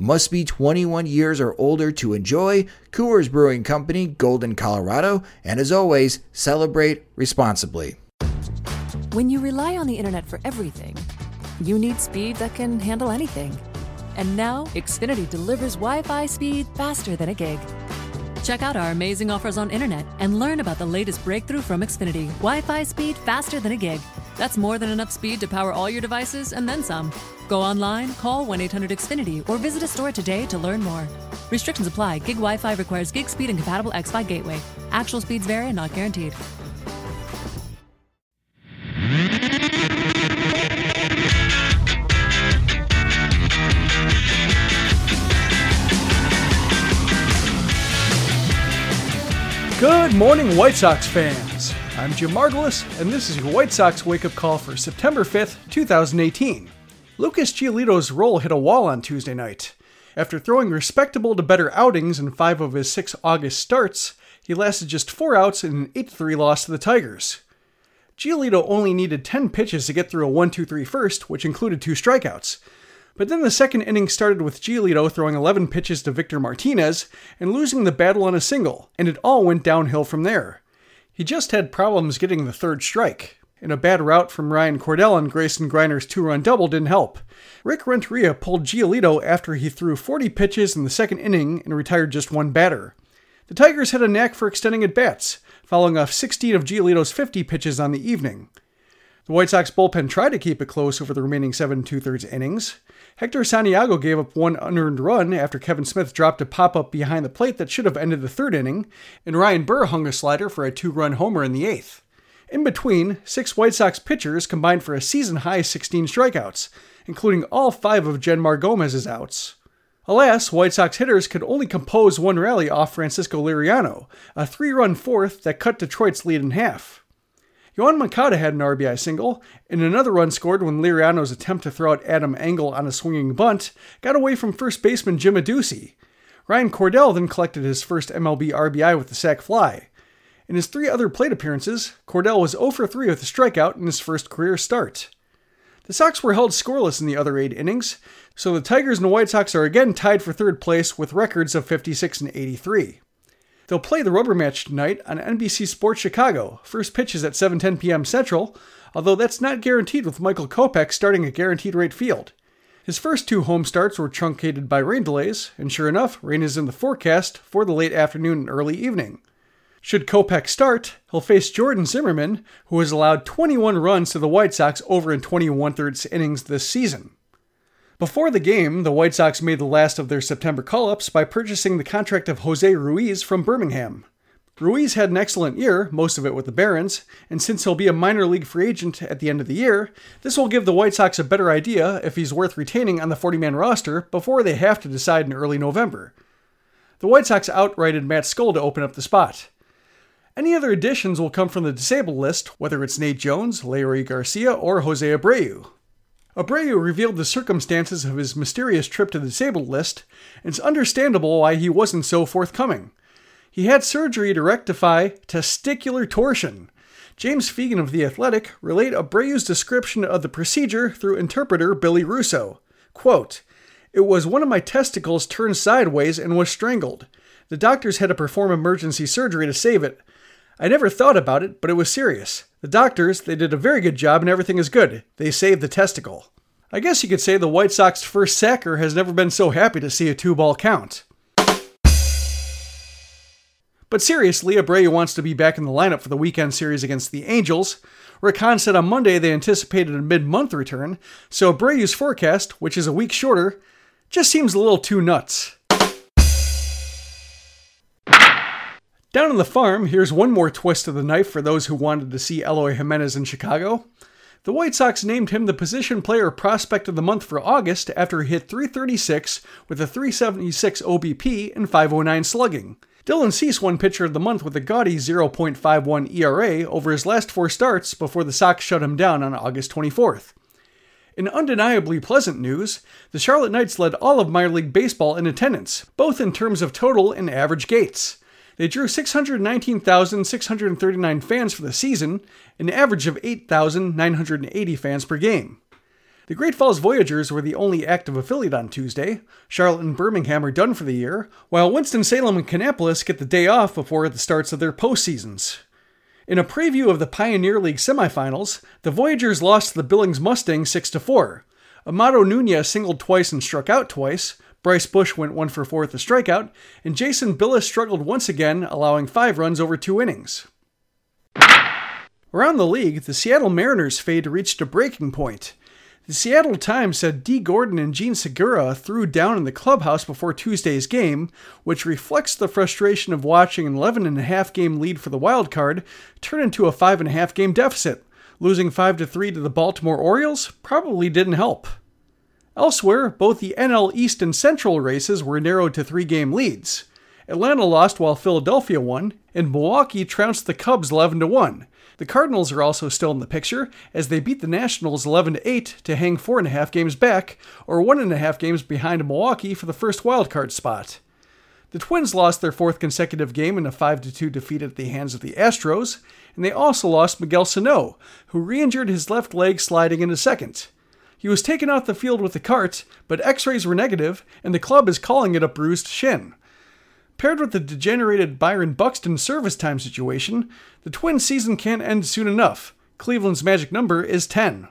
Must be 21 years or older to enjoy. Coors Brewing Company, Golden, Colorado. And as always, celebrate responsibly. When you rely on the internet for everything, you need speed that can handle anything. And now, Xfinity delivers Wi Fi speed faster than a gig. Check out our amazing offers on internet and learn about the latest breakthrough from Xfinity Wi Fi speed faster than a gig. That's more than enough speed to power all your devices and then some. Go online, call 1 800 Xfinity, or visit a store today to learn more. Restrictions apply. Gig Wi Fi requires gig speed and compatible X Fi gateway. Actual speeds vary and not guaranteed. Good morning, White Sox fans. I'm Jim Margalus, and this is your White Sox wake up call for September 5th, 2018. Lucas Giolito's roll hit a wall on Tuesday night. After throwing respectable to better outings in five of his six August starts, he lasted just four outs in an 8 3 loss to the Tigers. Giolito only needed 10 pitches to get through a 1 2 3 first, which included two strikeouts. But then the second inning started with Giolito throwing 11 pitches to Victor Martinez and losing the battle on a single, and it all went downhill from there. He just had problems getting the third strike, and a bad route from Ryan Cordell on Grayson Greiner's two run double didn't help. Rick Renteria pulled Giolito after he threw 40 pitches in the second inning and retired just one batter. The Tigers had a knack for extending at bats, following off 16 of Giolito's 50 pitches on the evening. The White Sox bullpen tried to keep it close over the remaining seven two thirds innings. Hector Santiago gave up one unearned run after Kevan Smith dropped a pop up behind the plate that should have ended the third inning, and Ryan Burr hung a slider for a two run homer in the eighth. In between, six White Sox pitchers combined for a season high 16 strikeouts, including all five of Jeanmar Gomez's outs. Alas, White Sox hitters could only compose one rally off Francisco Liriano, a three run fourth that cut Detroit's lead in half. Yoan Moncada had an RBI single, and another run scored when Liriano's attempt to throw out Adam Engel on a swinging bunt got away from first baseman Jim Adduci. Ryan Cordell then collected his first MLB RBI with the sac fly. In his three other plate appearances, Cordell was 0 for 3 with a strikeout in his first career start. The Sox were held scoreless in the other eight innings, so the Tigers and White Sox are again tied for third place with records of 56 and 83. They'll play the rubber match tonight on NBC Sports Chicago. First pitch is at 7:10 p.m. Central, although that's not guaranteed with Michael Kopech starting at guaranteed rate field. His first two home starts were truncated by rain delays, and sure enough, rain is in the forecast for the late afternoon and early evening. Should Kopech start, he'll face Jordan Zimmermann, who has allowed 21 runs to the White Sox over in 21 thirds innings this season. Before the game, the White Sox made the last of their September call ups by purchasing the contract of Jose Ruiz from Birmingham. Ruiz had an excellent year, most of it with the Barons, and since he'll be a minor league free agent at the end of the year, this will give the White Sox a better idea if he's worth retaining on the 40 man roster before they have to decide in early November. The White Sox outrighted Matt Skole to open up the spot. Any other additions will come from the disabled list, whether it's Nate Jones, Leury Garcia, or Jose Abreu. Abreu revealed the circumstances of his mysterious trip to the disabled list, and it's understandable why he wasn't so forthcoming. He had surgery to rectify testicular torsion. James Fegan of The Athletic relayed Abreu's description of the procedure through interpreter Billy Russo. Quote, It was one of my testicles turned sideways and was strangled. The doctors had to perform emergency surgery to save it. I never thought about it, but it was serious. The doctors, they did a very good job and everything is good. They saved the testicle. I guess you could say the White Sox first sacker has never been so happy to see a two ball count. But seriously, Abreu wants to be back in the lineup for the weekend series against the Angels. Rick Hahn said on Monday they anticipated a mid month return, so Abreu's forecast, which is a week shorter, just seems a little too nuts. Down on the farm, here's one more twist of the knife for those who wanted to see Eloy Jimenez in Chicago. The White Sox named him the position player prospect of the month for August after he hit 336 with a 376 OBP and 509 slugging. Dylan Cease won pitcher of the month with a gaudy 0.51 ERA over his last four starts before the Sox shut him down on August 24th. In undeniably pleasant news, the Charlotte Knights led all of minor league baseball in attendance, both in terms of total and average gates. They drew 619,639 fans for the season, an average of 8,980 fans per game. The Great Falls Voyagers were the only active affiliate on Tuesday. Charlotte and Birmingham are done for the year, while Winston-Salem and Kannapolis get the day off before the starts of their postseasons. In a preview of the Pioneer League semifinals, the Voyagers lost to the Billings Mustangs 6 4. Amado Nunez singled twice and struck out twice, Bryce Bush went one for four with a strikeout, and Jason Bilous struggled once again, allowing five runs over two innings. Around the league, the Seattle Mariners fade reached a breaking point. The Seattle Times said Dee Gordon and Jean Segura threw down in the clubhouse before Tuesday's game, which reflects the frustration of watching an 11.5 game lead for the wild card turn into a 5.5 game deficit. Losing 5 to 3 to the Baltimore Orioles probably didn't help. Elsewhere, both the NL East and Central races were narrowed to three game leads. Atlanta lost while Philadelphia won, and Milwaukee trounced the Cubs 11 to 1. The Cardinals are also still in the picture, as they beat the Nationals 11 to 8 to hang 4.5 games back, or 1.5 games behind Milwaukee for the first wildcard spot. The Twins lost their fourth consecutive game in a 5 2 defeat at the hands of the Astros, and they also lost Miguel Sano, who re injured his left leg sliding into second. He was taken off the field with a cart, but x rays were negative, and the club is calling it a bruised shin. Paired with the degenerated Byron Buxton service time situation, the Twins' season can't end soon enough. Cleveland's magic number is 10.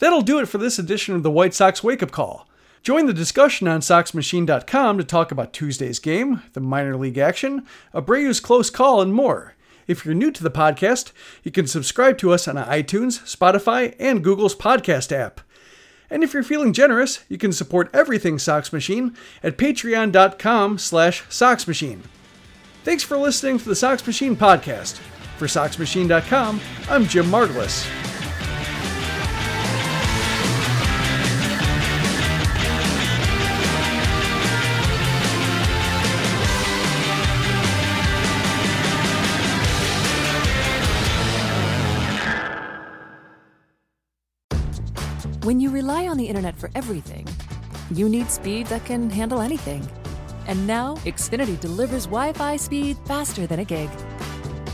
That'll do it for this edition of the White Sox Wake Up Call. Join the discussion on SoxMachine.com to talk about Tuesday's game, the minor league action, Abreu's close call, and more. If you're new to the podcast, you can subscribe to us on iTunes, Spotify, and Google's podcast app. And if you're feeling generous, you can support everything Sox Machine at patreon.com slash soxmachine. Thanks for listening to the Sox Machine podcast. For SoxMachine.com, I'm Jim Margalus. When you rely on the internet for everything, you need speed that can handle anything. And now, Xfinity delivers Wi Fi speed faster than a gig.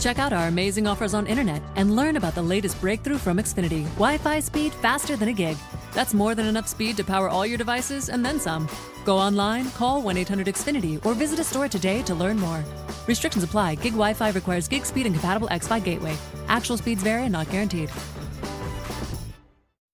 Check out our amazing offers on internet and learn about the latest breakthrough from Xfinity Wi Fi speed faster than a gig. That's more than enough speed to power all your devices and then some. Go online, call 1 800 Xfinity, or visit a store today to learn more. Restrictions apply. Gig Wi Fi requires gig speed and compatible X Fi gateway. Actual speeds vary and not guaranteed.